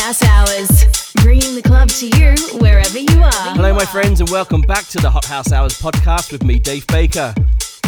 House Hours, bringing the club to you wherever you are. Hello, my friends, and welcome back to the Hot House Hours podcast with me, Dave Baker.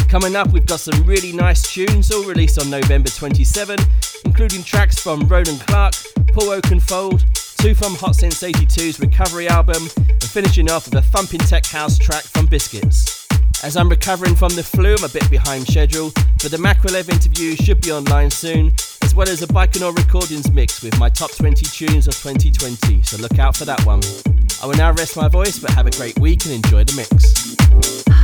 Coming up, we've got some really nice tunes, all released on November 27, including tracks from Roland Clark, Paul Oakenfold, two from Hot Since 82's Recovery album, and finishing off with a thumping tech house track from Biscits. As I'm recovering from the flu, I'm a bit behind schedule, but the Makrilev interview should be online soon, as well as a Baikonur Recordings mix with my top 20 tunes of 2020, so look out for that one. I will now rest my voice, but have a great week and enjoy the mix.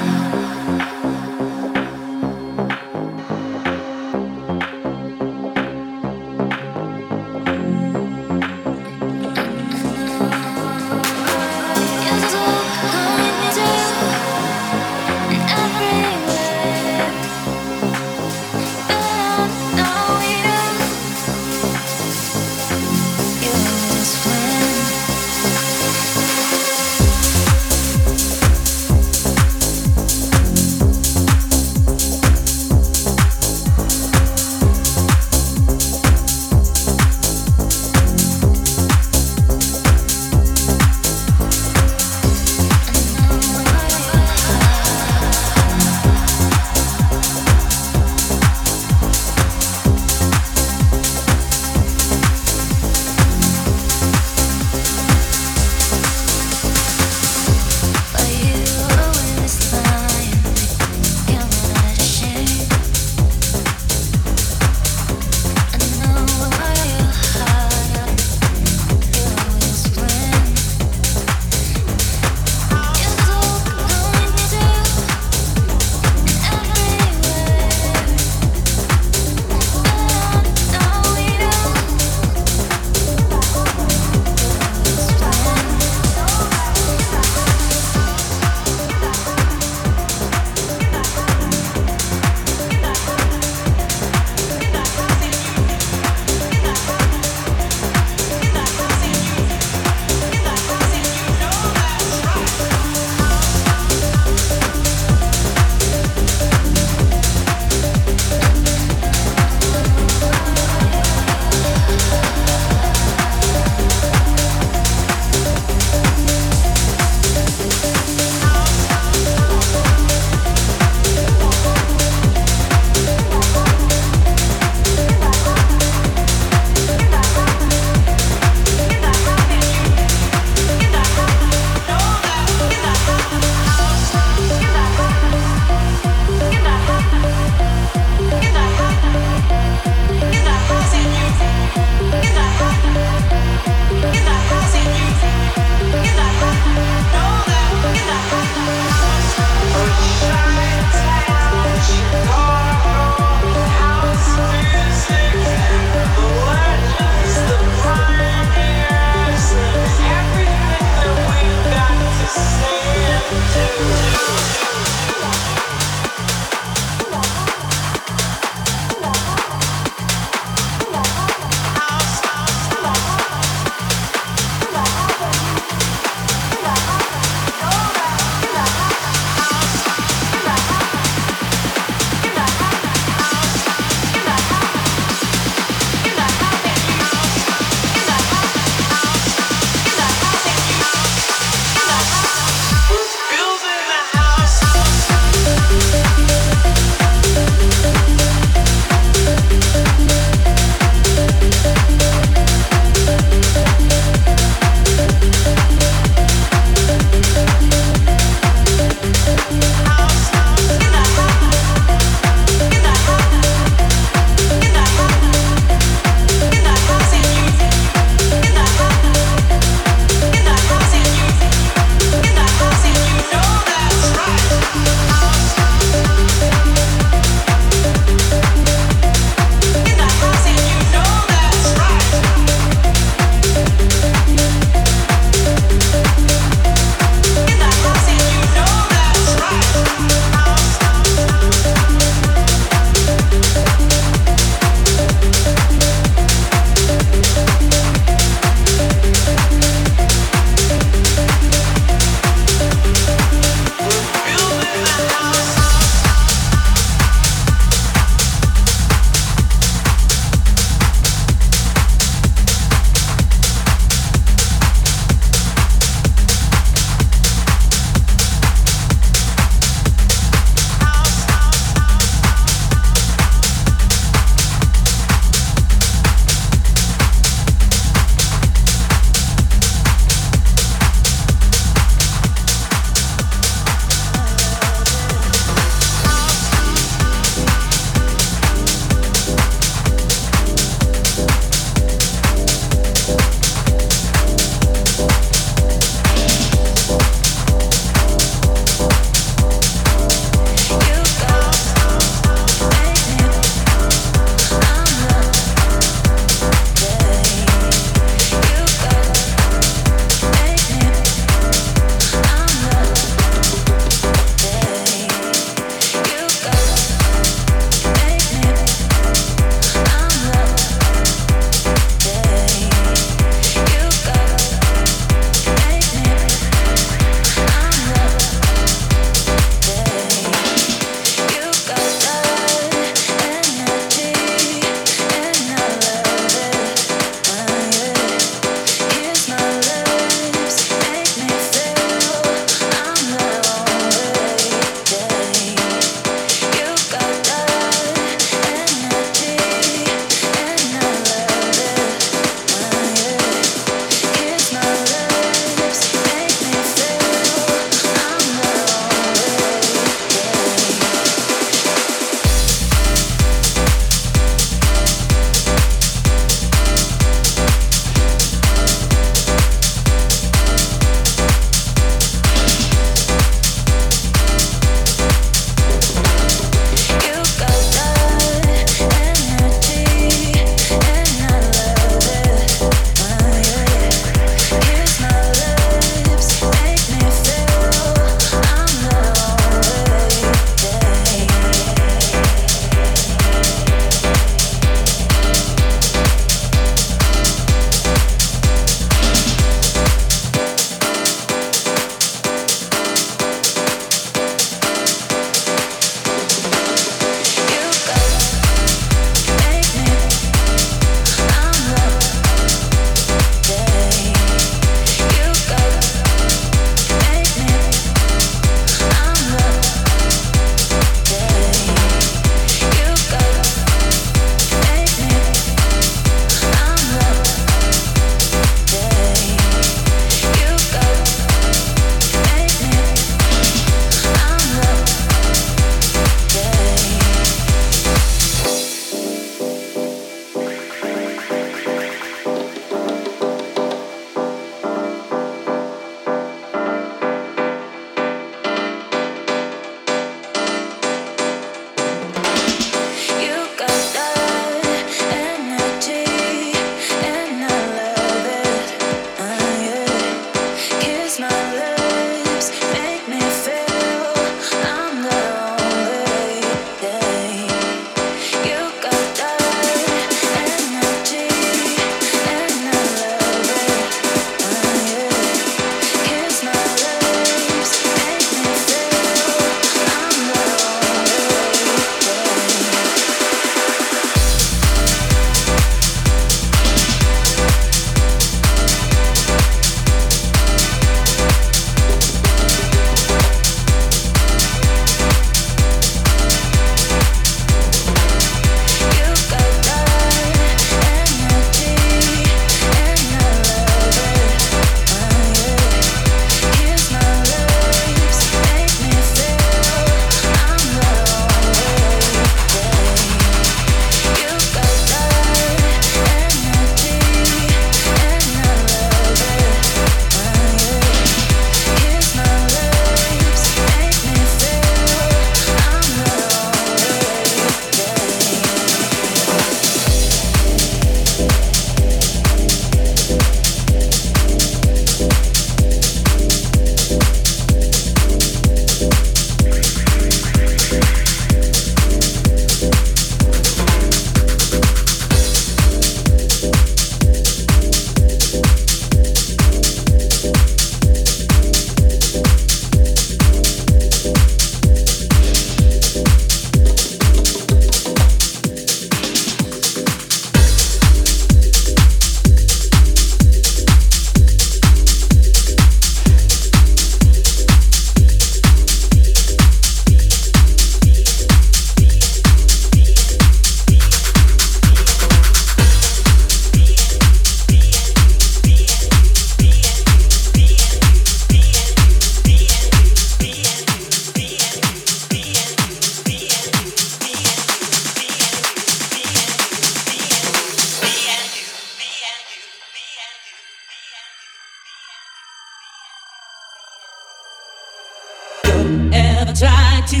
ever try to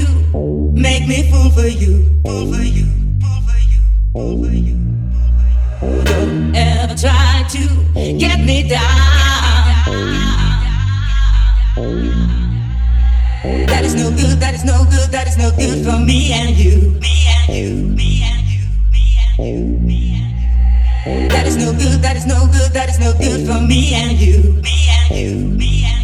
make me fool for you, fool for you, fool for you, fool for you. Don't ever try to get me down. That is no good, that is no good, that is no good for me and you. Me and you, me and you, me and you, me and you. That is no good, that is no good, that is no good for me and you. Me and you, me and you.